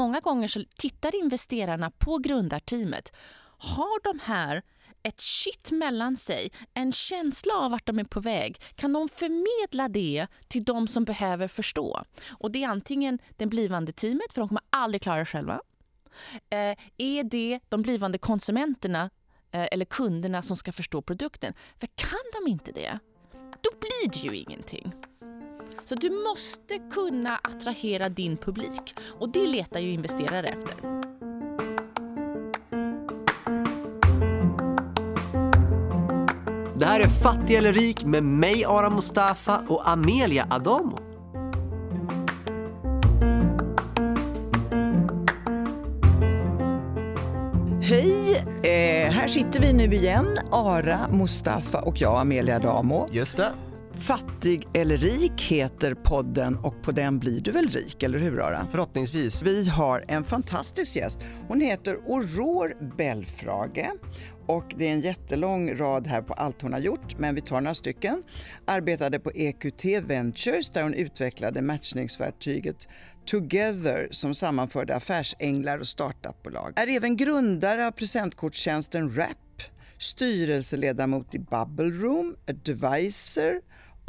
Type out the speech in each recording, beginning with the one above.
många gånger så tittar investerarna på grundarteamet. Har de här ett shit mellan sig, en känsla av vart de är på väg, kan de förmedla det till de som behöver förstå? Och det är antingen det blivande teamet, för de kommer aldrig klara det själva. Eh, är det de blivande konsumenterna eh, eller kunderna som ska förstå produkten? För kan de inte det, då blir det ju ingenting. Så du måste kunna attrahera din publik och det letar ju investerare efter. Det här är Fattig eller rik med mig Aram Mustafa och Amelia Adamo. Hej! Eh, här sitter vi nu igen, Ara, Mustafa och jag, Amelia Adamo. Just det. Fattig eller rik heter podden och på den blir du väl rik, eller hur Ara? Förhoppningsvis. Vi har en fantastisk gäst. Hon heter Aurore Belfrage och det är en jättelång rad här på allt hon har gjort, men vi tar några stycken. Arbetade på EQT Ventures där hon utvecklade matchningsverktyget Together som sammanförde affärsänglar och startupbolag. Är även grundare av presentkortstjänsten Wrap, styrelseledamot i Bubble Room, advisor,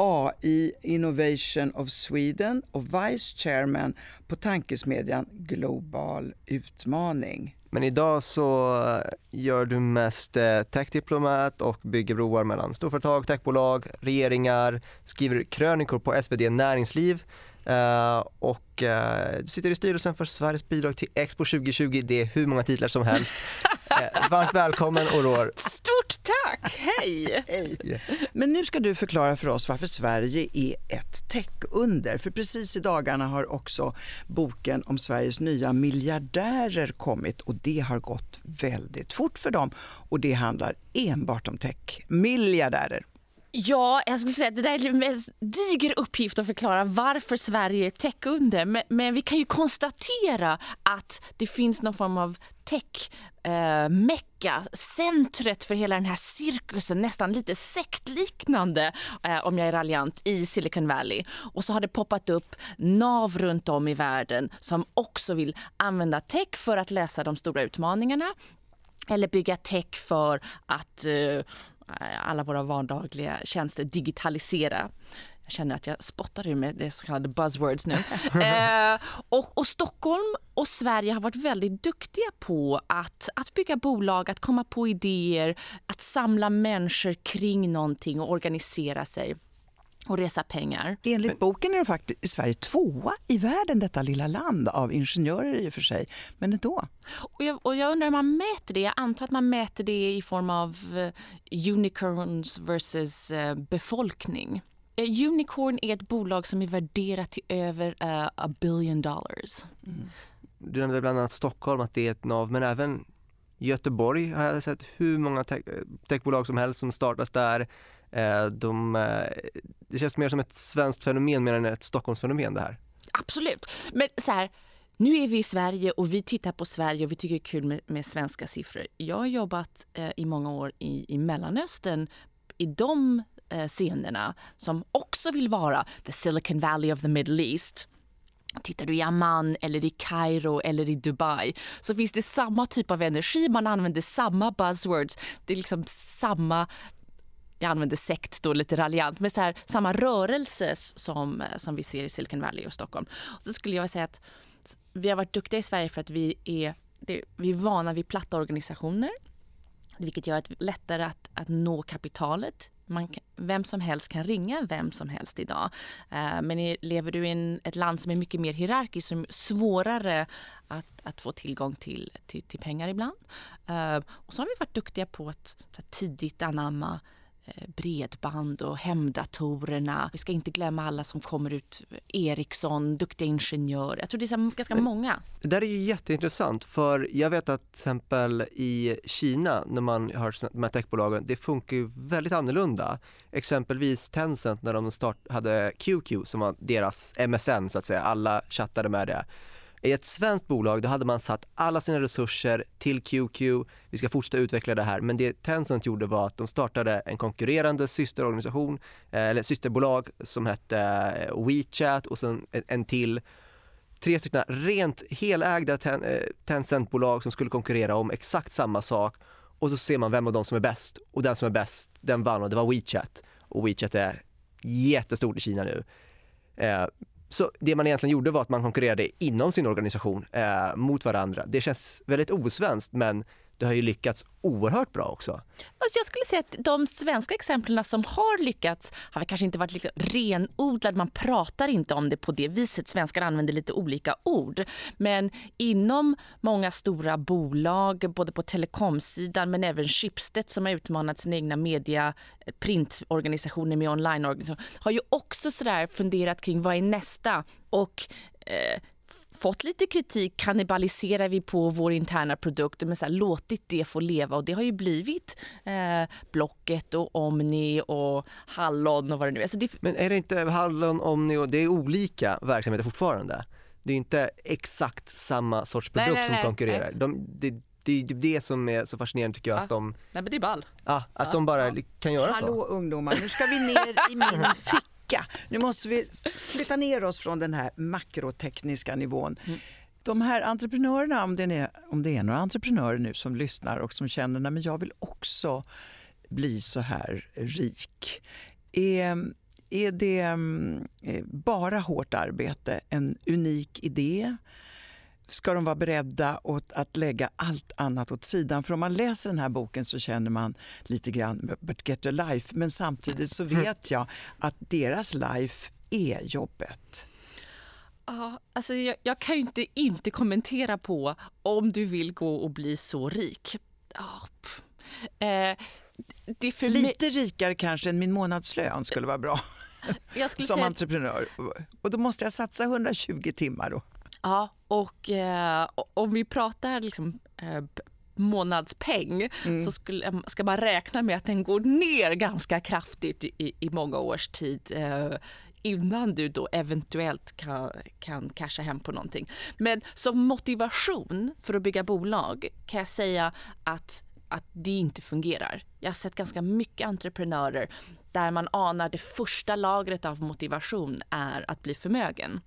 AI Innovation of Sweden och Vice Chairman på tankesmedjan Global Utmaning. Men idag så eh, gör du mest eh, techdiplomat och bygger broar mellan storföretag, techbolag, regeringar, skriver krönikor på SvD Näringsliv Uh, och uh, du sitter i styrelsen för Sveriges bidrag till Expo 2020. Det är hur många titlar som helst. uh, varmt välkommen Aurore. Stort tack, hej! hej. Yeah. Men nu ska du förklara för oss varför Sverige är ett techunder. För precis i dagarna har också boken om Sveriges nya miljardärer kommit och det har gått väldigt fort för dem. Och det handlar enbart om tech. Miljardärer. Ja, jag skulle säga att det där är en diger uppgift att förklara varför Sverige är techunder. Men, men vi kan ju konstatera att det finns någon form av tech eh, mecka, centret för hela den här cirkusen, nästan lite sektliknande eh, om jag är raljant, i Silicon Valley. Och så har det poppat upp nav runt om i världen som också vill använda tech för att lösa de stora utmaningarna eller bygga tech för att Eh, alla våra vardagliga tjänster digitalisera. Jag känner att jag spottar ur med det så kallade buzzwords nu. eh, och, och, Stockholm och Sverige har varit väldigt duktiga på att, att bygga bolag, att komma på idéer, att samla människor kring någonting och organisera sig och resa pengar. Enligt boken är de faktiskt i Sverige tvåa i världen, detta lilla land av ingenjörer i och för sig, men ändå. Och jag, och jag undrar hur man mäter det. Jag antar att man mäter det i form av uh, unicorns versus uh, befolkning. Uh, Unicorn är ett bolag som är värderat till över a billion dollars. Mm. Du nämnde bland annat Stockholm, att det är ett nav, men även Göteborg har jag sett hur många techbolag som helst som startas där. Eh, de eh, det känns mer som ett svenskt fenomen mer än ett Stockholmsfenomen det här. Absolut. Men så här, nu är vi i Sverige och vi tittar på Sverige och vi tycker det är kul med, med svenska siffror. Jag har jobbat eh, i många år i, i Mellanöstern i de eh, scenerna som också vill vara the Silicon Valley of the Middle East. Tittar du i Amman, eller i Kairo eller i Dubai så finns det samma typ av energi, man använder samma buzzwords. Det är liksom samma jag använder sekt då lite raljant, men så här, samma rörelse som, som vi ser i Silicon Valley och Stockholm. Och så skulle jag säga att vi har varit duktiga i Sverige för att vi är, det, vi är vana vid platta organisationer vilket gör det lättare att, att nå kapitalet. Man, vem som helst kan ringa vem som helst idag. Uh, men lever du i en, ett land som är mycket mer hierarkiskt så är det svårare att, att få tillgång till, till, till pengar ibland. Uh, och så har vi varit duktiga på att, tidigt anamma bredband och hemdatorerna. Vi ska inte glömma alla som kommer ut, Ericsson, duktiga ingenjörer. Jag tror det är ganska många. Det där är ju jätteintressant för jag vet att till exempel i Kina när man har de här techbolagen, det funkar ju väldigt annorlunda. Exempelvis Tencent när de start, hade QQ som var deras MSN så att säga, alla chattade med det. I ett svenskt bolag då hade man satt alla sina resurser till QQ, vi ska fortsätta utveckla det här, men det Tencent gjorde var att de startade en konkurrerande systerorganisation, eh, eller systerbolag som hette eh, WeChat och sen en till. Tre stycken rent helägda ten, eh, Tencent-bolag som skulle konkurrera om exakt samma sak. Och så ser man vem av dem som är bäst. Och den som är bäst, den vann och det var WeChat. Och WeChat är jättestort i Kina nu. Eh, så det man egentligen gjorde var att man konkurrerade inom sin organisation eh, mot varandra. Det känns väldigt osvenskt men det har ju lyckats oerhört bra också. Alltså, jag skulle säga att de svenska exemplen som har lyckats har kanske inte varit liksom renodlade. Man pratar inte om det på det viset. Svenskar använder lite olika ord. Men inom många stora bolag, både på telekomsidan men även Schibsted som har utmanat sina egna media eh, printorganisationer med onlineorganisationer har ju också sådär funderat kring vad är nästa och eh, fått lite kritik, kannibaliserar vi på vår interna produkt, men så här, låtit det få leva och det har ju blivit eh, Blocket och Omni och Hallon och vad det nu är. Det... Men är det inte Hallon, Omni och det är olika verksamheter fortfarande? Det är inte exakt samma sorts produkt nej, nej, nej, som konkurrerar. De, det, det är det som är så fascinerande tycker jag ja. att de... Nej men det är ball. Ja, att ja. de bara ja. kan göra Hallå, så. Hallå ungdomar, nu ska vi ner i min ficka backa. Nu måste vi flytta ner oss från den här makrotekniska nivån. Mm. De här entreprenörerna, om det, är, om det är några entreprenörer nu som lyssnar och som känner att jag vill också bli så här rik. Är, är det eh, bara hårt arbete, en unik idé? Ska de vara beredda åt att lägga allt annat åt sidan. För om man läser den här boken så känner man lite grann but get a life. Men samtidigt så mm. vet jag att deras life är jobbet. Ja, alltså jag, jag, kan ju inte inte kommentera på om du vill gå och bli så rik. Oh, eh, Lite mig... rikare kanske än min månadslön skulle vara bra. som säga... entreprenör. Och då måste jag satsa 120 timmar. Då. Ja, och eh, om vi pratar liksom, eh, månadspeng mm. så skulle, eh, ska man räkna med att den går ner ganska kraftigt i, i många års tid eh, innan du då eventuellt kan, kan casha hem på någonting. Men som motivation för att bygga bolag kan jag säga att att det inte fungerar. Jag har sett ganska mycket entreprenörer där man anar det första lagret av motivation är att bli förmögen.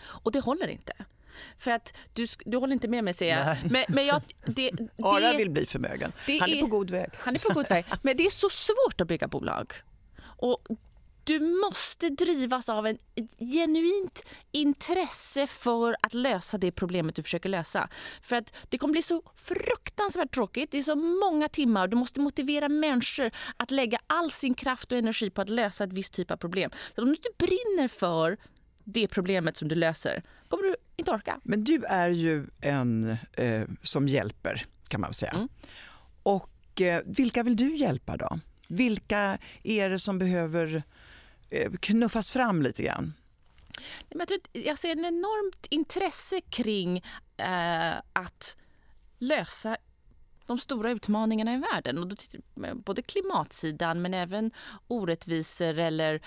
Och det håller inte. För att du, du håller inte med mig säger jag. Men, men jag det, det, Ara vill bli förmögen. Han är, är på god väg. Han är på god väg. Men det är så svårt att bygga bolag. Och du måste drivas av en, ett genuint intresse för att lösa det problemet du försöker lösa. För att det kommer bli så fruktansvärt tråkigt. Det är så många timmar. Du måste motivera människor att lägga all sin kraft och energi på att lösa ett visst typ av problem. Så om du inte brinner för det problemet som du löser kommer du inte orka. Men du är ju en eh, som hjälper kan man säga. Mm. Och eh, vilka vill du hjälpa då? Vilka är det som behöver eh, knuffas fram lite grann? Jag, tror, jag ser en enormt intresse kring eh, att lösa de stora utmaningarna i världen. Och då, eh, både klimatsidan men även orättvisor eller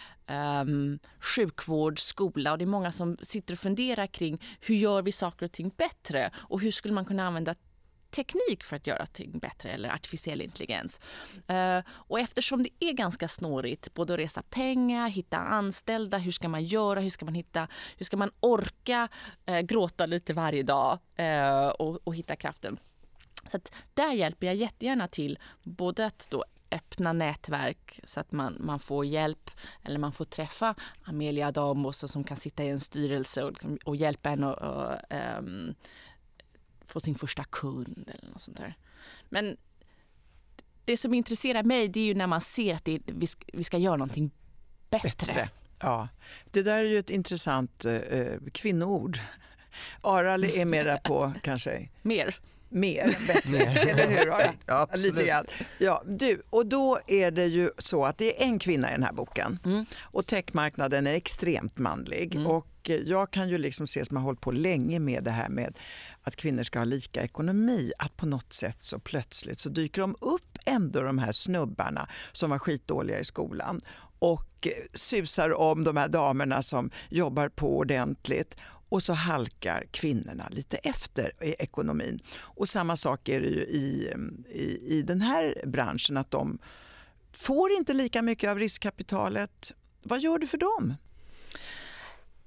um, sjukvård, skola. Och det är många som sitter och funderar kring hur gör vi saker och ting bättre och hur skulle man kunna använda teknik för att göra ting bättre eller artificiell intelligens. Uh, och eftersom det är ganska snårigt, både att resa pengar, hitta anställda, hur ska man göra, hur ska man hitta, hur ska man orka uh, gråta lite varje dag uh, och, och hitta kraften. Så där hjälper jag jättegärna till, både att då öppna nätverk så att man, man får hjälp eller man får träffa Amelia Damos som kan sitta i en styrelse och, liksom, och hjälpa en att um, få sin första kund eller något sånt där. Men det som intresserar mig det är ju när man ser att det, vi, ska, vi ska göra någonting bättre. bättre. Ja, det där är ju ett intressant eh, kvinnoord. Aral är mera på kanske... Mer mer, bättre, eller hur? Ja, ja, Lite grann. Ja, du, och då är det ju så att det är en kvinna i den här boken mm. och techmarknaden är extremt manlig. Mm. Och jag kan ju liksom se som har hållit på länge med det här med att kvinnor ska ha lika ekonomi, att på något sätt så plötsligt så dyker de upp ändå de här snubbarna som var skitdåliga i skolan och susar om de här damerna som jobbar på ordentligt och så halkar kvinnorna lite efter i ekonomin. Och samma sak är det ju i, i, i den här branschen, att de får inte lika mycket av riskkapitalet. Vad gör du för dem?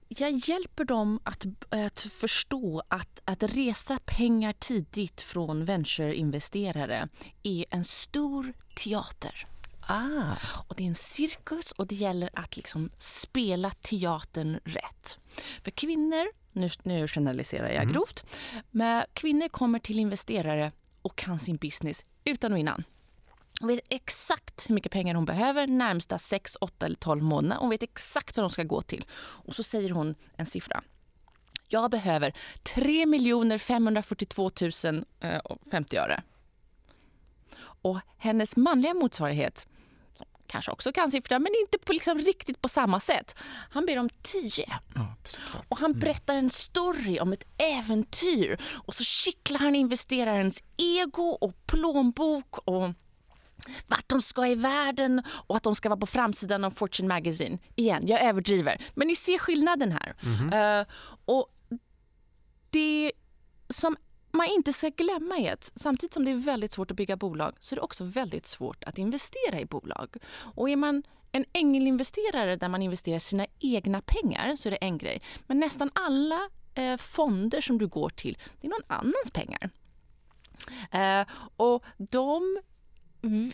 jag hjälper dem att, att förstå att, att resa pengar tidigt från ventureinvesterare är en stor teater. Ah. Och det är en cirkus och det gäller att liksom spela teatern rätt. För kvinnor, nu, nu generaliserar jag grovt, men kvinnor kommer till investerare och kan sin business utan och innan. Hon vet exakt hur mycket pengar hon behöver närmsta 6, 8 eller 12 månader. Hon vet exakt vad de ska gå till. Och så säger hon en siffra. Jag behöver 3 542 050 öre. Och hennes manliga motsvarighet kanske också kan siffra, men inte på liksom riktigt på samma sätt. Han ber om 10. Ja. Och han berättar en story om ett äventyr och så kittlar han investerarens ego och plånbok och vart de ska i världen och att de ska vara på framsidan av Fortune Magazine. Igen, jag överdriver. Men ni ser skillnaden här. Eh, och det som man inte ska glömma är att samtidigt som det är väldigt svårt att bygga bolag så är det också väldigt svårt att investera i bolag. Och är man en ängelinvesterare där man investerar sina egna pengar så är det en grej. Men nästan alla eh, fonder som du går till, det är någon annans pengar. Eh, och de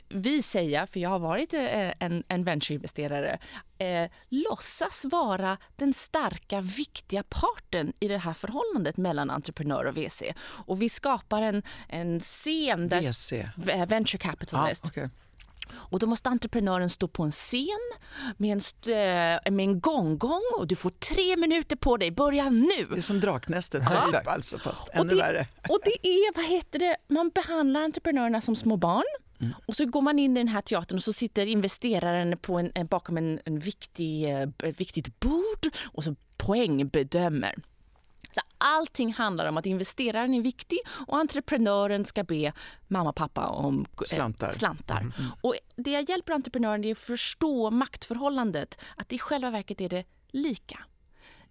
vi säger, för jag har varit eh, en, en ventureinvesterare, eh, låtsas vara den starka, viktiga parten i det här förhållandet mellan entreprenör och VC. Och vi skapar en, en scen där... VC. V- Venture capitalist. okej. Och då måste entreprenören stå på en scen med en, eh, med en gonggong och du får tre minuter på dig. Börja nu! Det är som Draknästet, Ja. alltså, fast Och ännu det, värre. och det är, vad heter det, man behandlar entreprenörerna som små barn. Mm. Och så går man in i den här teatern och så sitter investeraren på en, en, bakom en, en viktig, eh, ett viktigt bord och så poängbedömer. Så allting handlar om att investeraren är viktig och entreprenören ska be mamma och pappa om eh, Slantar. slantar. Och det jag hjälper entreprenören är att förstå maktförhållandet, att i själva verket är det lika.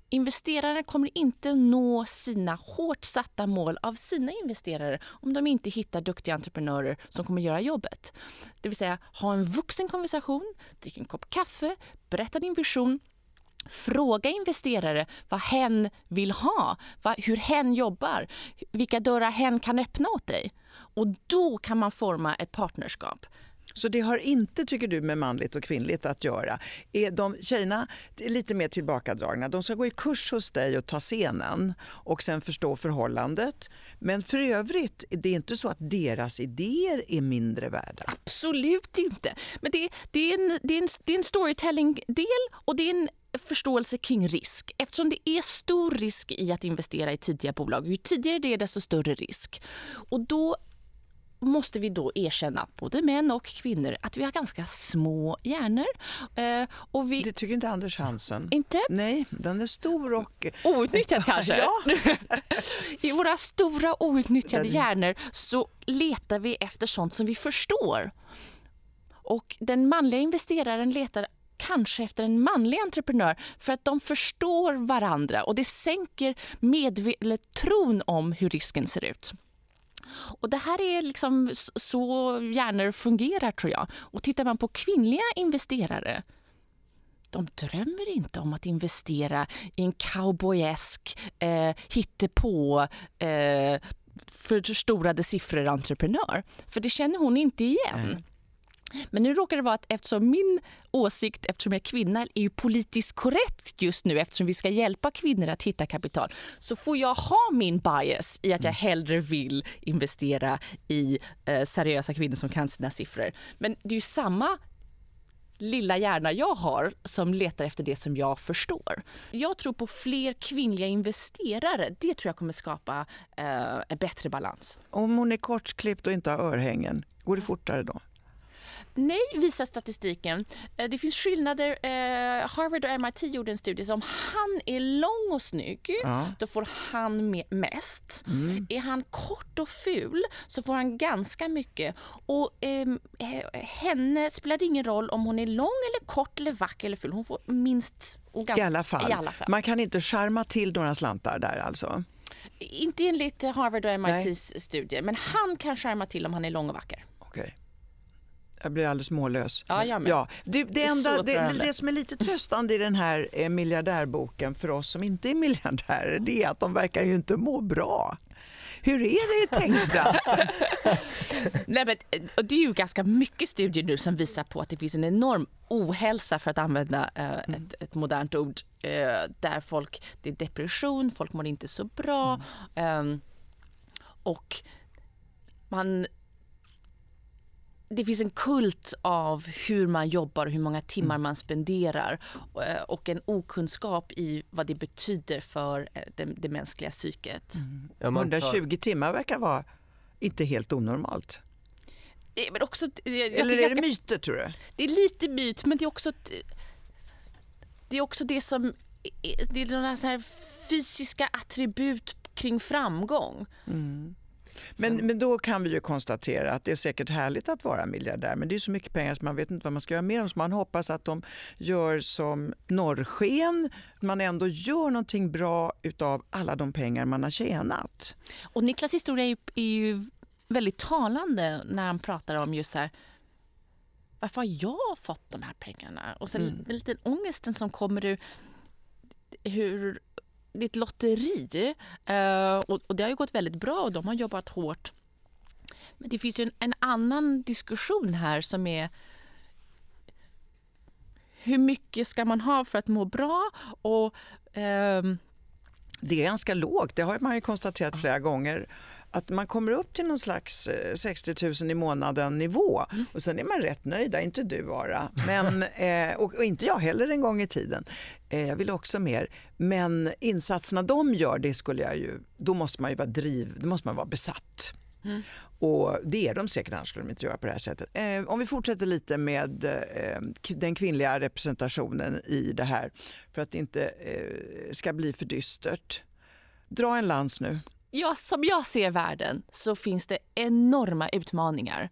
Investerare kommer inte nå sina hårt satta mål av sina investerare om de inte hittar duktiga entreprenörer som kommer göra jobbet. Det vill säga, ha en vuxen konversation, drick en kopp kaffe, berätta din vision Fråga investerare vad hen vill ha, vad, hur hen jobbar, vilka dörrar hen kan öppna åt dig. Och då kan man forma ett partnerskap. Så det har inte, tycker du, med manligt och kvinnligt att göra. Är de tjejerna lite mer tillbakadragna? De ska gå i kurs hos dig och ta scenen och sen förstå förhållandet. Men för övrigt, det är inte så att deras idéer är mindre värda. Absolut inte. Men det, det, är, en, det, är, en, det är en storytelling-del och det är en förståelse kring risk. Eftersom det är stor risk i att investera i tidiga bolag. Ju tidigare det är, desto större risk. Och då måste vi då erkänna, både män och kvinnor, att vi har ganska små hjärnor. Eh, och vi... Det tycker inte Anders Hansen. Inte Nej, den är stor och... outnyttjad kanske. Ja. I våra stora outnyttjade hjärnor så letar vi efter sånt som vi förstår. Och den manliga investeraren letar kanske efter en manlig entreprenör för att de förstår varandra och det sänker medve- eller tron om hur risken ser ut. Och Det här är liksom så hjärnor fungerar, tror jag. Och Tittar man på kvinnliga investerare de drömmer inte om att investera i en cowboyesk, eh, hittepå, eh, förstorade siffror-entreprenör. För det känner hon inte igen. Men nu råkar det vara att eftersom min åsikt, eftersom jag är kvinna, är ju politiskt korrekt just nu eftersom vi ska hjälpa kvinnor att hitta kapital så får jag ha min bias i att jag hellre vill investera i eh, seriösa kvinnor som kan sina siffror. Men det är ju samma lilla hjärna jag har som letar efter det som jag förstår. Jag tror på fler kvinnliga investerare. Det tror jag kommer skapa eh, en bättre balans. Om hon är kortklippt och inte har örhängen, går det fortare då? Nej, visar statistiken. Eh, Det finns skillnader. Eh, Harvard och MIT gjorde en studie som han är lång och snygg, Ja. då får han me- mest. Är han kort och ful så får han ganska mycket. Och ehm, eh, henne spelar det ingen roll om hon är lång eller kort eller vacker eller ful. Hon får minst och I ganska, alla fall. I alla fall. Man kan inte charma till några slantar där alltså? Inte enligt Harvard och MITs studie, men han kan skärma till om han är lång och vacker. Okej. Jag blir alldeles mållös. Ja. Ja, det, det, är enda, det, det som är lite tröstande i den här eh, miljardärboken för oss som inte är miljardärer, det är att de verkar ju inte må bra. Hur är det i techbranschen? Nej, men, eh, och det är ju ganska mycket studier nu som visar på att det finns en enorm ohälsa för att använda eh, ett, ett modernt ord eh, där folk, det är depression, folk mår inte så bra ehm, och man det finns en kult av hur man jobbar och hur många timmar man spenderar eh, och en okunskap i vad det betyder för eh, det, det mänskliga psyket. Ja, man tar- 120 timmar verkar vara inte helt onormalt. Eh, Men också, jag, jag Eller är det ganska- myter tror du? Det är lite myt, men det är också det är också det som det är några så här fysiska attribut kring framgång. Men, men då kan vi ju konstatera att det är säkert härligt att vara miljardär men det är så mycket pengar så man vet inte vad man ska göra med dem. Så man hoppas att de gör som norrsken, man ändå gör någonting bra utav alla de pengar man har tjänat. Och Niklas historia är ju, är ju väldigt talande när han pratar om just så här varför har jag fått de här pengarna? Och sen den liten ångesten som kommer ur hur ett lotteri eh, och, det har ju gått väldigt bra och de har jobbat hårt. Men det finns ju en, en annan diskussion här som är hur mycket ska man ha för att må bra? Och ehm, Det är ganska lågt, det har man ju konstaterat flera gånger. Att man kommer upp till någon slags eh, 60 000 i månaden nivå och sen är man rätt nöjda, inte du Ara, men, eh, och, och inte jag heller en gång i tiden. Eh, jag vill också mer. Men insatserna de gör, det skulle jag ju, då måste man ju vara driv, då måste man vara besatt. Och det är de säkert, annars skulle de inte göra på det här sättet. Eh, om vi fortsätter lite med eh, den kvinnliga representationen i det här för att det inte eh, ska bli för dystert. Dra en lans nu. Ja, som jag ser världen så finns det enorma utmaningar.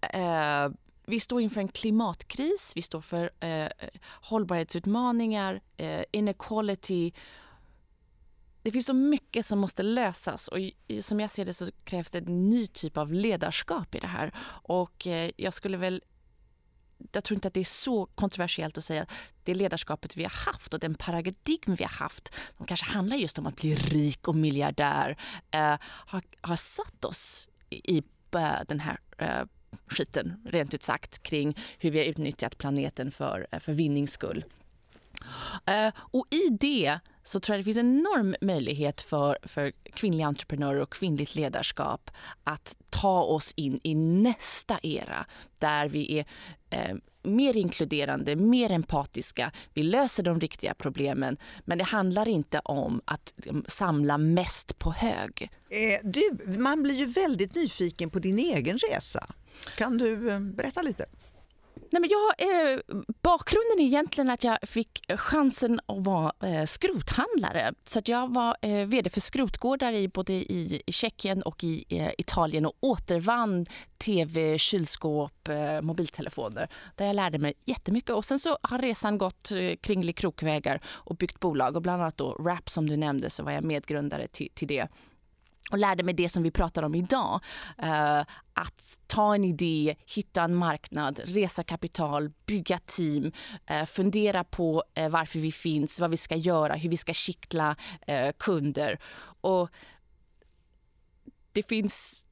Eh, vi står inför en klimatkris, vi står för eh, hållbarhetsutmaningar, eh, inequality. Det finns så mycket som måste lösas och som jag ser det så krävs det en ny typ av ledarskap i det här. Och eh, jag skulle väl jag tror inte att det är så kontroversiellt att säga att det ledarskapet vi har haft och den paradigm vi har haft som kanske handlar just om att bli rik och miljardär eh, har, har satt oss i, i eh, den här eh, skiten, rent ut sagt, kring hur vi har utnyttjat planeten för, eh, för vinnings skull. Eh, och i det så tror jag det finns en enorm möjlighet för, för kvinnliga entreprenörer och kvinnligt ledarskap att ta oss in i nästa era där vi är eh, mer inkluderande, mer empatiska. Vi löser de riktiga problemen, men det handlar inte om att mm, samla mest på hög. Eh, du, man blir ju väldigt nyfiken på din egen resa. Kan du eh, berätta lite? Nej, men jag, eh, bakgrunden är egentligen att jag fick chansen att vara eh, skrothandlare. Så att jag var eh, vd för skrotgårdar i både i, i Tjeckien och i eh, Italien och återvann tv, kylskåp, eh, mobiltelefoner. Där jag lärde mig jättemycket. Och sen så har resan gått eh, kringlig krokvägar och byggt bolag. Och bland annat då Rap som du nämnde så var jag medgrundare till, till det och lärde mig det som vi pratar om idag. Uh, att ta en idé, hitta en marknad, resa kapital, bygga team, uh, fundera på uh, varför vi finns, vad vi ska göra, hur vi ska kittla kunder. Och det finns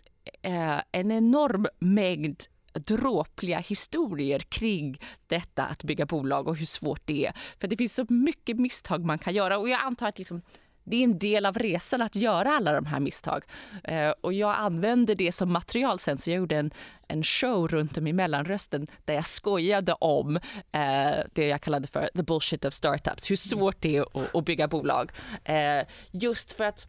en enorm mängd dråpliga historier kring detta att bygga bolag och hur svårt det är. För det finns så mycket misstag man kan göra och jag antar att liksom, det är en del av resan att göra alla de här misstag. Eh, och jag använde det som material sen så jag gjorde en, en show runt om i mellanrösten där jag skojade om eh, det jag kallade för the bullshit of startups. Hur svårt det är att, att bygga bolag. Eh, just för att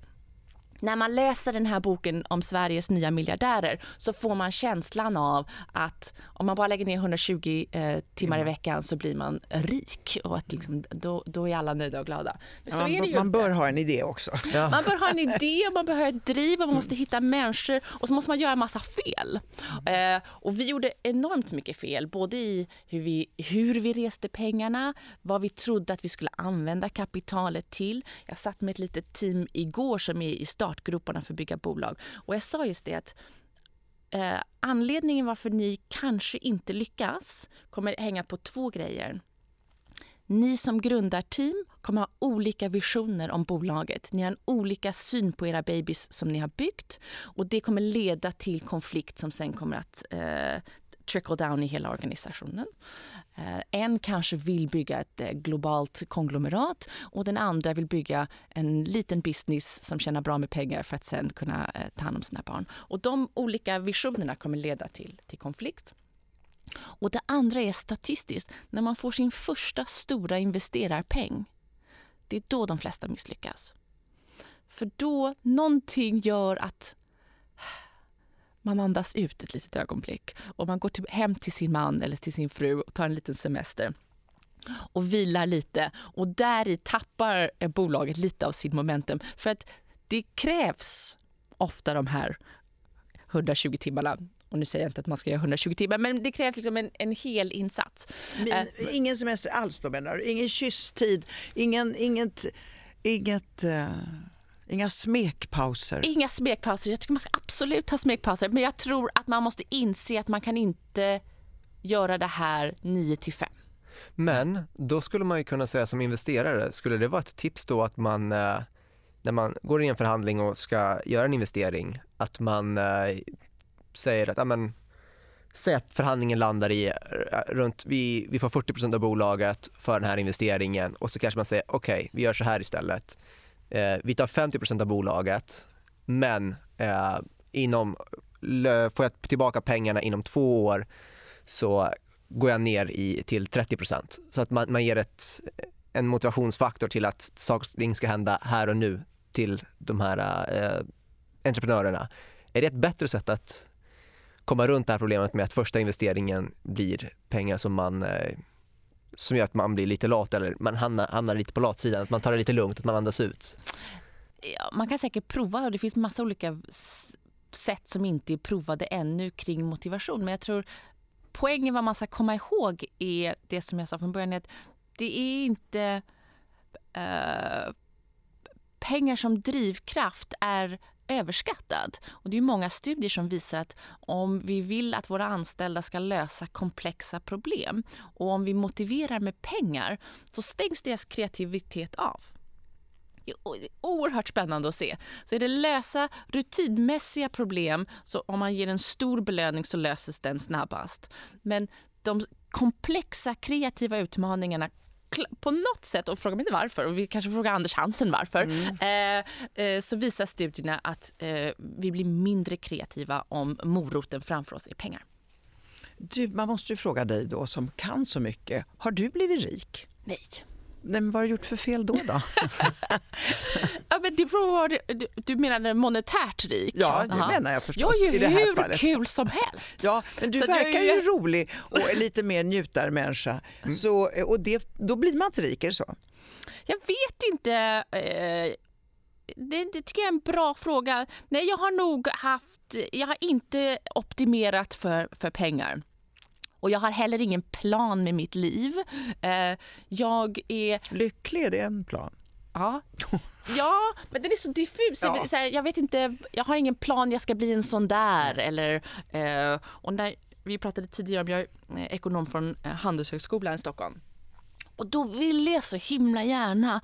när man läser den här boken om Sveriges nya miljardärer så får man känslan av att om man bara lägger ner 120 eh, timmar i veckan så blir man rik och att liksom, då, då är alla nöjda och glada. Så man, man bör ha en idé också. Man bör ha en idé, och man bör ha ett driv, och man måste hitta människor och så måste man göra en massa fel. Eh, och vi gjorde enormt mycket fel, både i hur vi, hur vi reste pengarna, vad vi trodde att vi skulle använda kapitalet till. Jag satt med ett litet team igår som är i startgroparna för att bygga bolag och jag sa just det att eh, anledningen varför ni kanske inte lyckas kommer hänga på två grejer. Ni som grundarteam kommer ha olika visioner om bolaget. Ni har en olika syn på era babys som ni har byggt och det kommer leda till konflikt som sen kommer att eh, trickle down i hela organisationen. Eh, en kanske vill bygga ett eh, globalt konglomerat och den andra vill bygga en liten business som tjänar bra med pengar för att sen kunna eh, ta hand om sina barn. Och de olika visionerna kommer leda till, till konflikt. Och det andra är statistiskt. När man får sin första stora investerarpeng, det är då de flesta misslyckas. För då någonting gör att man andas ut ett litet ögonblick och man går till, hem till sin man eller till sin fru och tar en liten semester och vilar lite och där i tappar bolaget lite av sin momentum. För att det krävs ofta de här 120 timmarna och nu säger jag inte att man ska göra 120 timmar, men det krävs liksom en, en hel insats. Min, äh, ingen semester alls då menar du? Ingen kysstid? Ingen, inget... inget uh... Inga smekpauser? Inga smekpauser. Jag tycker man ska absolut ha smekpauser. Men jag tror att man måste inse att man kan inte göra det här 9 till 5. Men då skulle man ju kunna säga som investerare, skulle det vara ett tips då att man eh, när man går in i en förhandling och ska göra en investering, att man säger att amen, säg att förhandlingen landar i eh, runt, vi, vi får 40% av bolaget för den här investeringen och så kanske man säger okej, okay, vi gör så här istället. Eh, vi tar 50% av bolaget men eh, inom, får jag tillbaka pengarna inom två år så går jag ner i, till 30% Så att man, man ger ett, en motivationsfaktor till att saker och ting ska hända här och nu till de här eh, entreprenörerna. Är det ett bättre sätt att komma runt det här problemet med att första investeringen blir pengar som man eh, som gör att man blir lite lat eller man hamnar, hamnar lite på latsidan, att man tar det lite lugnt, att man andas ut? Ja, man kan säkert prova och det finns massa olika sätt som inte är provade ännu kring motivation. Men jag tror poängen vad man ska komma ihåg är det som jag sa från början, att det är inte uh, pengar som drivkraft är överskattad. Och det är många studier som visar att om vi vill att våra anställda ska lösa komplexa problem och om vi motiverar med pengar så stängs deras kreativitet av. Det är oerhört spännande att se. Så är det lösa rutinmässiga problem, så om man ger en stor belöning så löses den snabbast. Men de komplexa kreativa utmaningarna på något sätt, och fråga mig inte varför, och vi kanske frågar Anders Hansen varför, mm. eh, eh, så visar studierna att eh, vi blir mindre kreativa om moroten framför oss är pengar. Du, man måste ju fråga dig då som kan så mycket, har du blivit rik? Nej. Nej, men vad har du gjort för fel då? då? ja, men det beror, du, du menar monetärt rik? Ja, det Aha. menar jag förstås. Jag är ju i det hur fallet. kul som helst. Ja, men du Så verkar ju rolig och lite mer njutarmänniska. Mm. Så, och det, då blir man inte rik, är det så? Jag vet inte. Eh, det, det tycker jag är en bra fråga. Nej, jag har nog haft... Jag har inte optimerat för, för pengar. Och jag har heller ingen plan med mitt liv. Eh, jag är... Lycklig, är det en plan? Ja. ja, men den är så diffus. Ja. Så här, jag vet inte, jag har ingen plan, jag ska bli en sån där. Eller, eh, och när vi pratade tidigare om, jag är ekonom från eh, Handelshögskolan i Stockholm. Och då ville jag så himla gärna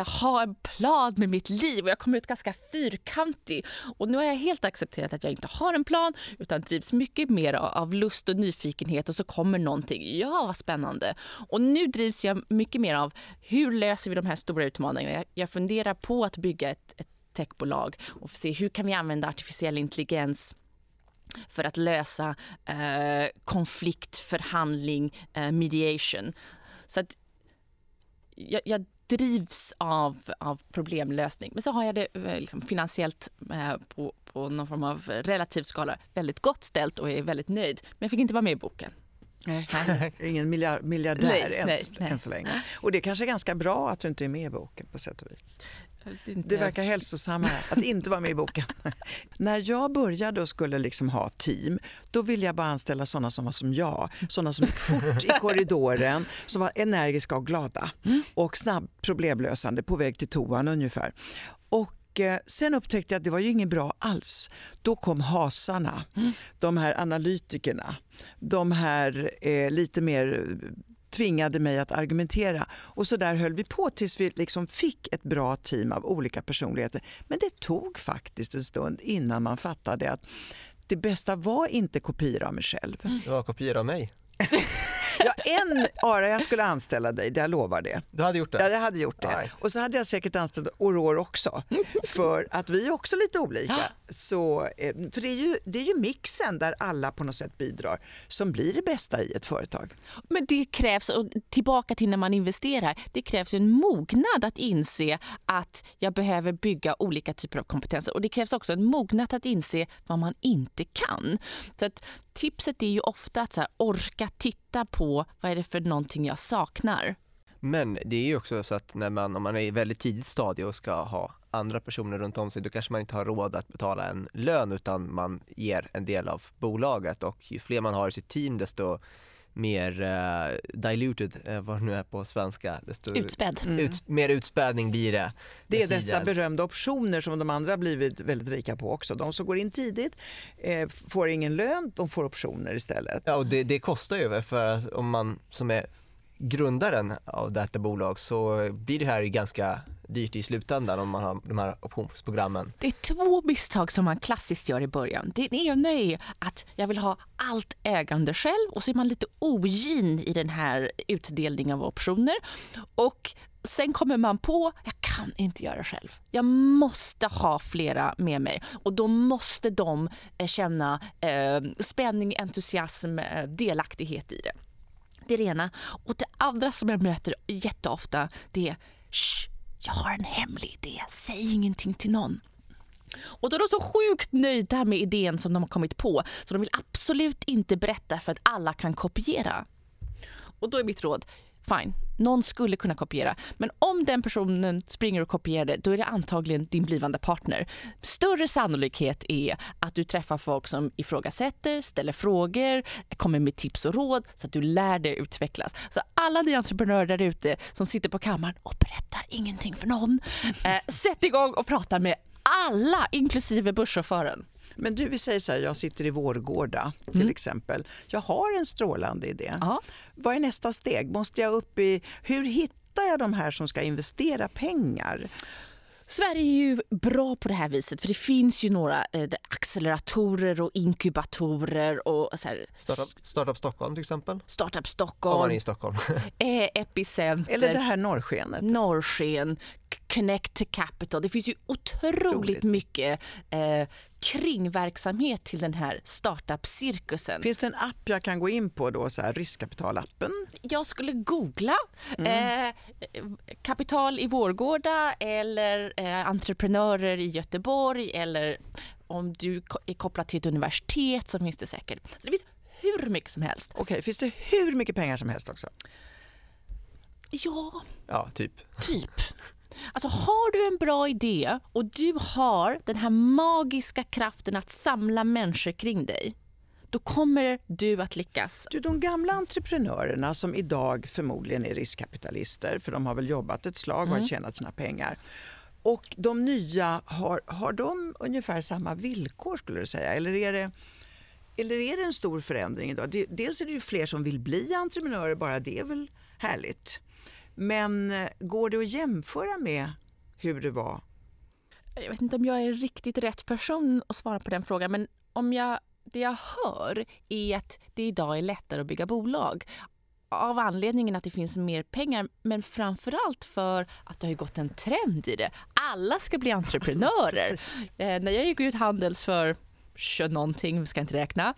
ha en plan med mitt liv och jag kom ut ganska fyrkantig. Och nu har jag helt accepterat att jag inte har en plan utan drivs mycket mer av lust och nyfikenhet och så kommer någonting. Ja, vad spännande. Och nu drivs jag mycket mer av hur löser vi de här stora utmaningarna. Jag funderar på att bygga ett, ett techbolag och se hur kan vi använda artificiell intelligens för att lösa eh, konflikt, förhandling, eh, mediation. Så att jag, jag drivs av, av problemlösning. Men så har jag det eh, liksom, finansiellt eh, på, på någon form av relativ skala väldigt gott ställt och är väldigt nöjd. Men jag fick inte vara med i boken. Nej, ingen miljard, miljardär nej, än, nej, än så länge. Och det är kanske är ganska bra att du inte är med i boken på sätt och vis. Det verkar hälsosammare att inte vara med i boken. När jag började och skulle liksom ha team, då ville jag bara anställa sådana som var som jag. Sådana som gick fort i korridoren, som var energiska och glada mm. och snabbt problemlösande på väg till toan ungefär. Och Och eh, sen upptäckte jag att det var ju inget bra alls. Då kom hasarna, mm. de här analytikerna, de här eh, lite mer tvingade mig att argumentera. Och så där höll vi på tills vi liksom fick ett bra team av olika personligheter. Men det tog faktiskt en stund innan man fattade att det bästa var inte kopior av mig själv. Det var kopior av mig. Ja, en Ara, jag skulle anställa dig, jag lovar det. Du hade gjort det? Ja, jag hade gjort det. Right. Och så hade jag säkert anställt Aurore också, för att vi är också lite olika. Så, eh, för det är, ju, det är ju mixen där alla på något sätt bidrar som blir det bästa i ett företag. Men det krävs, och tillbaka till när man investerar, det krävs en mognad att inse att jag behöver bygga olika typer av kompetenser och det krävs också en mognad att inse vad man inte kan. Så att tipset är ju ofta att så här, orka titta på vad är det för någonting jag saknar. Men det är ju också så att när man, om man är i väldigt tidigt stadie och ska ha andra personer runt om sig, då kanske man inte har råd att betala en lön utan man ger en del av bolaget och ju fler man har i sitt team desto mer uh, diluted, uh, vad det nu är på svenska. Desto Utspädd. Mm. Ut, mer utspädning blir det. Det är dessa berömda optioner som de andra blivit väldigt rika på också. De som går in tidigt eh, får ingen lön, de får optioner istället. Ja, och det, det kostar ju för att om man som är grundaren av detta bolag så blir det här ganska dyrt i slutändan om man har de här optionsprogrammen. Det är två misstag som man klassiskt gör i början. Det ena är att jag vill ha allt ägande själv och så är man lite ogin i den här utdelningen av optioner. Och sen kommer man på, jag kan inte göra själv. Jag måste ha flera med mig och då måste de eh, känna eh, spänning, entusiasm, eh, delaktighet i det. Det är det ena. Och det andra som jag möter jätteofta det är Shh, jag har en hemlig idé, säg ingenting till någon. Och då är de så sjukt nöjda med idén som de har kommit på så de vill absolut inte berätta för att alla kan kopiera. Och då är mitt råd, fine, någon skulle kunna kopiera. Men om den personen springer och kopierar det, då är det antagligen din blivande partner. Större sannolikhet är att du träffar folk som ifrågasätter, ställer frågor, kommer med tips och råd så att du lär dig utvecklas. Så alla ni entreprenörer där ute som sitter på kammaren och berättar ingenting för någon, eh, sätt igång och prata med alla, inklusive busschauffören. Men du, vi säger så här, jag sitter i Vårgårda till mm. exempel. Jag har en strålande idé. Aha. Vad är nästa steg? Måste jag upp i... Hur hittar jag de här som ska investera pengar? Sverige är ju bra på det här viset för det finns ju några eh, acceleratorer och inkubatorer och så här. Startup, Startup Stockholm till exempel? Startup Stockholm. Om man är i Stockholm. eh, Epicenter. Eller det här norrskenet. Norrsken, Connect to Capital. Det finns ju otroligt Roligt. mycket eh, kringverksamhet till den här startup-cirkusen. Finns det en app jag kan gå in på då, så här, riskkapitalappen? Jag skulle googla mm. eh, kapital i Vårgårda eller eh, entreprenörer i Göteborg eller om du är kopplad till ett universitet så finns det säkert. Så det finns hur mycket som helst. Okej, okay, finns det hur mycket pengar som helst också? Ja. Ja, typ. Typ. Alltså har du en bra idé och du har den här magiska kraften att samla människor kring dig då kommer du att lyckas. Du, de gamla entreprenörerna som idag förmodligen är riskkapitalister, för de har väl jobbat ett slag och mm. tjänat sina pengar. Och de nya, har, har de ungefär samma villkor skulle du säga? Eller är det, eller är det en stor förändring idag? Dels är det ju fler som vill bli entreprenörer, bara det är väl härligt. Men eh, går det att jämföra med hur det var? Jag vet inte om jag är riktigt rätt person att svara på den frågan men om jag, det jag hör är att det idag är lättare att bygga bolag av anledningen att det finns mer pengar men framförallt för att det har gått en trend i det. Alla ska bli entreprenörer. eh, när jag gick ut Handels för någonting, vi ska inte räkna,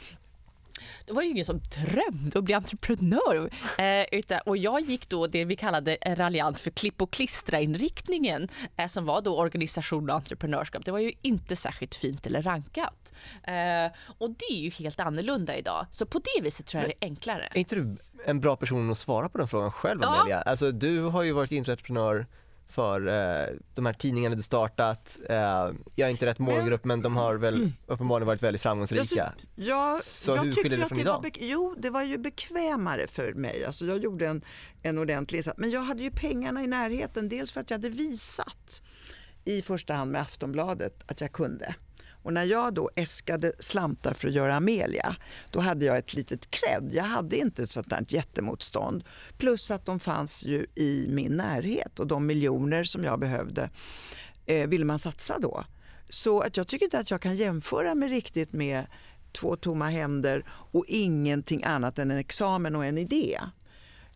det var ju ingen som drömde att bli entreprenör. Eh, utan, och jag gick då det vi kallade raljant för klipp och klistra-inriktningen eh, som var då organisation och entreprenörskap. Det var ju inte särskilt fint eller rankat. Eh, och det är ju helt annorlunda idag. Så på det viset tror jag Men, det är enklare. Är inte du en bra person att svara på den frågan själv Amelia? Ja. Alltså, du har ju varit entreprenör för eh, de här tidningarna du startat. Eh, jag är inte rätt målgrupp men de har väl uppenbarligen varit väldigt framgångsrika. Jag, så jag hur skiljer det från idag? Var jo, det var ju bekvämare för mig. Alltså jag gjorde en, en ordentlig insats. Men jag hade ju pengarna i närheten. Dels för att jag hade visat i första hand med Aftonbladet att jag kunde. Och när jag då äskade slantar för att göra Amelia, då hade jag ett litet cred. Jag hade inte ett sånt där jättemotstånd. Plus att de fanns ju i min närhet och de miljoner som jag behövde eh, ville man satsa då. Så att jag tycker inte att jag kan jämföra mig riktigt med två tomma händer och ingenting annat än en examen och en idé.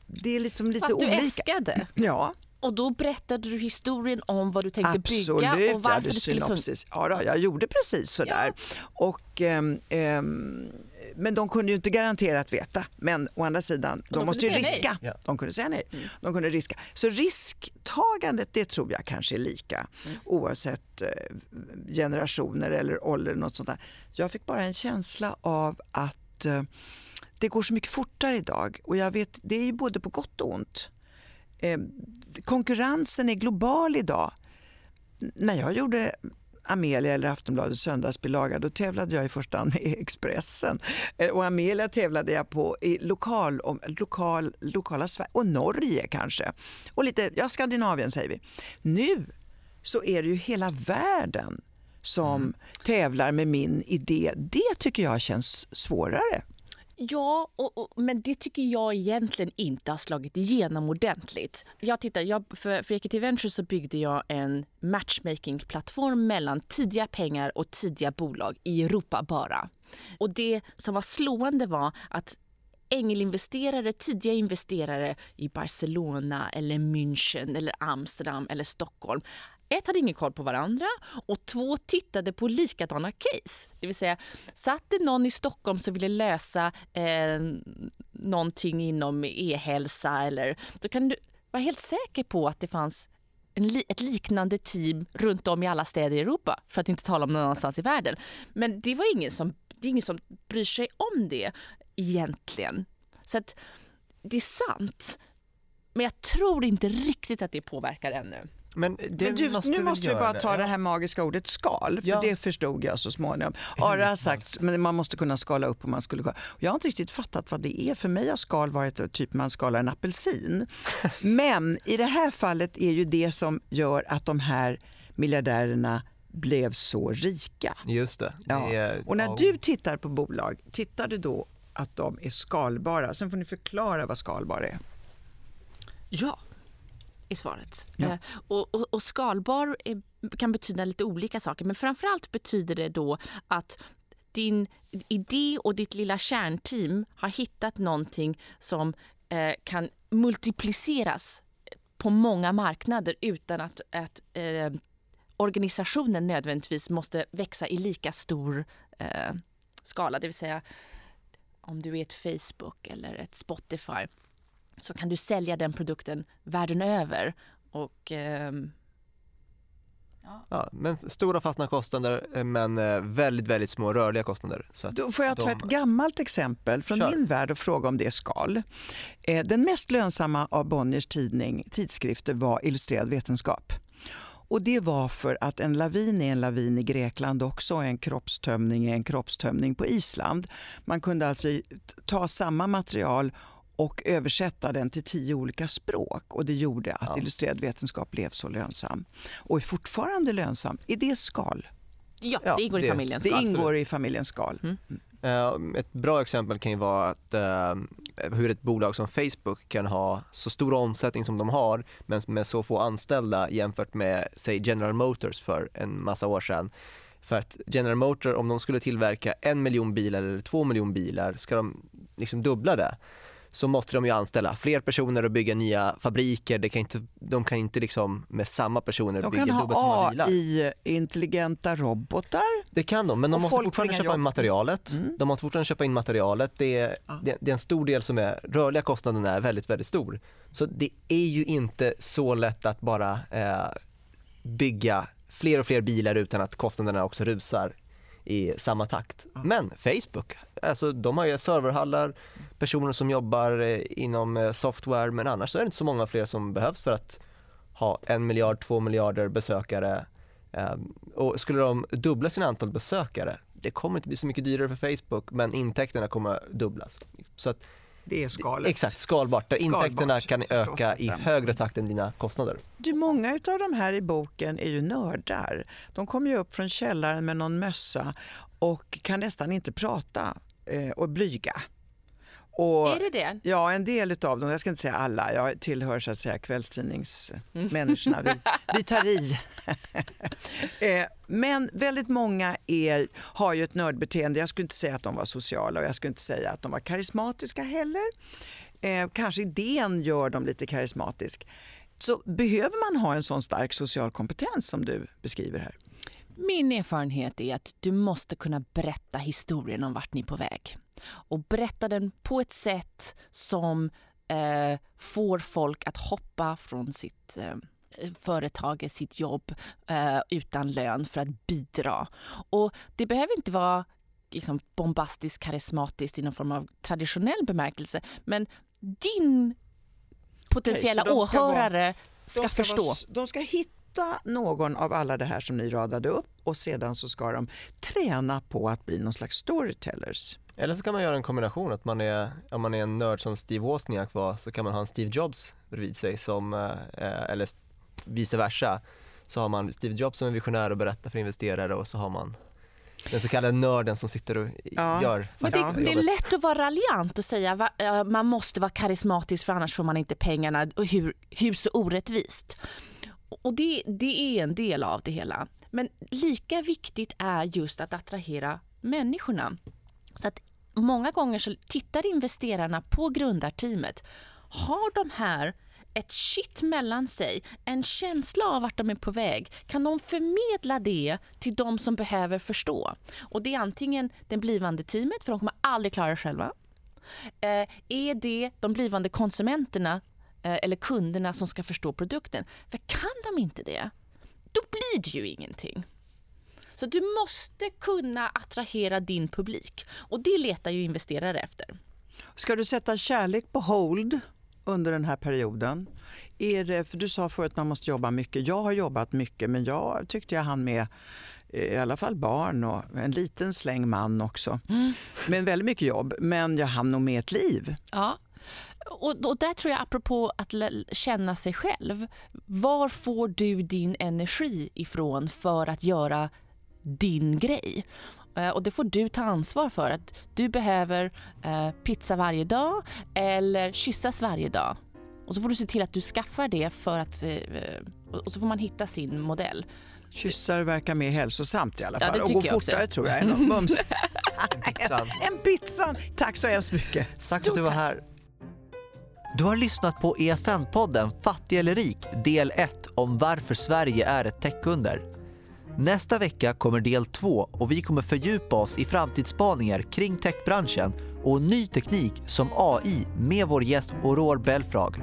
Det är liksom lite Fast du olika. äskade. Ja, Och då berättade du historien om vad du tänkte absolut. bygga och varför det skulle synopsis. Ja, då, jag gjorde precis så där. Och, ehm, ehm, men de kunde ju inte garanterat veta. Men å andra sidan, de, de måste ju riska. nej. Ja. De kunde säga nej. Mm. De kunde riska. Så risktagandet, det tror jag kanske är lika Mm. oavsett eh, generationer eller ålder. Något sånt där. Jag fick bara en känsla av att eh, det går så mycket fortare idag. Och jag vet, det är ju både på gott och ont. Eh, konkurrensen är global idag. När jag gjorde Amelia eller Aftonbladets söndagsbilaga då tävlade jag i första hand med Expressen. Eh, Och Amelia tävlade jag på i lokal, om, lokal, lokala Sverige och Norge kanske. Och lite, ja Skandinavien säger vi. Nu så är det ju hela världen som tävlar med min idé. Det tycker jag känns svårare. Ja, och, och, men det tycker jag egentligen inte har slagit igenom ordentligt. Jag tittar, jag, för, för Equity Ventures så byggde jag en matchmaking-plattform mellan tidiga pengar och tidiga bolag i Europa bara. Och det som var slående var att ängelinvesterare, tidiga investerare i Barcelona eller München eller Amsterdam eller Stockholm ett hade ingen koll på varandra och två tittade på likadana case. Det vill säga, satt det någon i Stockholm som ville lösa eh, någonting inom e-hälsa eller då kan du vara helt säker på att det fanns en ett liknande team runt om i alla städer i Europa, för att inte tala om någon annanstans i världen. Men det var ingen som, det är ingen som bryr sig om det egentligen. Så att det är sant. Men jag tror inte riktigt att det påverkar ännu. Men det Men du, måste nu måste vi bara ta Ja. det här magiska ordet skal, för Ja. det förstod jag så småningom. Ara har sagt men man måste kunna skala upp och man skulle Jag har inte riktigt fattat vad det är. För mig har skal varit typ man skalar en apelsin. Men i det här fallet är ju det som gör att de här miljardärerna blev så rika. Just det. Ja. det är, Och när du tittar på bolag, tittar du då att de är skalbara? Sen får ni förklara vad skalbar är. Ja, är svaret. Ja. Eh, och, och, och skalbar är, kan betyda lite olika saker men framförallt betyder det då att din idé och ditt lilla kärnteam har hittat någonting som eh, kan multipliceras på många marknader utan att, att eh, organisationen nödvändigtvis måste växa i lika stor eh, skala. Det vill säga om du är ett Facebook eller ett Spotify så kan du sälja den produkten världen över. Och, ehm, Ja, men stora fasta kostnader eh, men eh, väldigt, väldigt små rörliga kostnader. Så att Då får jag ta de- ett gammalt exempel från Kör. min värld och fråga om det är skal. Eh, Den mest lönsamma av Bonniers tidning, tidskrifter var Illustrerad vetenskap. Och det var för att en lavin är en lavin i Grekland också och en kroppstömning är en kroppstömning på Island. Man kunde alltså ta samma material och översätta den till tio olika språk och det gjorde att Ja. Illustrerad vetenskap blev så lönsam. Och är fortfarande lönsam. Är det skal? ja, Ja, det ingår i det- familjens Det skal. ingår i familjens skal. Eh, Ett bra exempel kan ju vara att, eh, hur ett bolag som Facebook kan ha så stor omsättning som de har men med så få anställda jämfört med säg General Motors för en massa år sedan. För att General Motors, om de skulle tillverka en miljon bilar eller två miljoner bilar, ska de liksom dubbla det så måste de ju anställa fler personer och bygga nya fabriker. Det kan inte, de kan inte liksom med samma personer De bygga kan dubbelt så många ha bilar. AI-intelligenta robotar. Det kan de, men de måste fortfarande köpa in materialet. Mm. De måste fortfarande köpa in materialet. Det är, det, det är en stor del som är, rörliga kostnaden är väldigt, väldigt stor. Så det är ju inte så lätt att bara eh, bygga fler och fler bilar utan att kostnaderna också rusar i samma takt. Men Facebook, alltså de har ju serverhallar, personer som jobbar eh, inom eh, software, men annars så är det inte så många fler som behövs för att ha en miljard, två miljarder besökare. Ehm, Och skulle de dubbla sina antal besökare, det kommer inte bli så mycket dyrare för Facebook, men intäkterna kommer dubblas. Så att det är skalet. Exakt, skalbart. Där Skalbart. intäkterna kan öka i högre takt än dina kostnader. Du, många av de här i boken är ju nördar. De kommer ju upp från källaren med någon mössa och kan nästan inte prata eh, och blyga. Och, Är det det? Ja, en del av dem. Jag ska inte säga alla. Jag tillhör så att säga kvällstidningsmänniskorna. Vi, vi tar i. Eh, Men väldigt många är, har ju ett nördbeteende. Jag skulle inte säga att de var sociala och jag skulle inte säga att de var karismatiska heller. Eh, kanske idén gör dem lite karismatisk. Så behöver man ha en sån stark social kompetens som du beskriver här? Min erfarenhet är att du måste kunna berätta historien om vart ni är på väg. Och berätta den på ett sätt som eh, får folk att hoppa från sitt eh, företag, sitt jobb eh, utan lön för att bidra. Och det behöver inte vara liksom, bombastiskt, karismatiskt i någon form av traditionell bemärkelse. Men din potentiella så de ska vara- åhörare ska, De förstå. vara- de ska hitta någon av alla det här som ni radade upp och sedan så ska de träna på att bli någon slags storytellers. Eller så kan man göra en kombination, att man är, om man är en nörd som Steve Wozniak var så kan man ha en Steve Jobs bredvid sig som, eh, eller vice versa. Så har man Steve Jobs som en visionär och berättar för investerare och så har man den så kallade nörden som sitter och Ja. gör Men det, det är lätt att vara raljant och säga va, ja, man måste vara karismatisk för annars får man inte pengarna. Och hur, hur så orättvist? Och det, det är en del av det hela. Men lika viktigt är just att attrahera människorna. Så att många gånger så tittar investerarna på grundarteamet. Har de här ett shit mellan sig, en känsla av vart de är på väg, kan de förmedla det till de som behöver förstå? Och det är antingen det blivande teamet, för de kommer aldrig klara det själva. Eh, är det de blivande konsumenterna eller kunderna som ska förstå produkten? För kan de inte det, då blir det ju ingenting. Så du måste kunna attrahera din publik och det letar ju investerare efter. Ska du sätta kärlek på hold under den här perioden? Är det, för du sa förut att man måste jobba mycket. Jag har jobbat mycket men jag tyckte jag hann med eh, i alla fall barn och en liten släng man också. Men väldigt mycket jobb. Men jag hann nog med ett liv. Ja. Och, och där tror jag, apropå att känna sig själv, var får du din energi ifrån för att göra din grej? Eh, Och det får du ta ansvar för. att Du behöver eh, pizza varje dag eller kyssas varje dag. Och så får du se till att du skaffar det för att... eh, och så får man hitta sin modell. Kyssar verkar mer hälsosamt i alla Ja, fall. det och går tycker jag också. fortare tror jag än mums. Pizzan. en pizza! Tack så hemskt mycket. Tack för att du var här. Du har lyssnat på EFN-podden Fattig eller rik, del 1 om varför Sverige är ett techunder. Nästa vecka kommer del 2 och vi kommer fördjupa oss i framtidsspaningar kring techbranschen och ny teknik som AI med vår gäst Aurore Belfrage.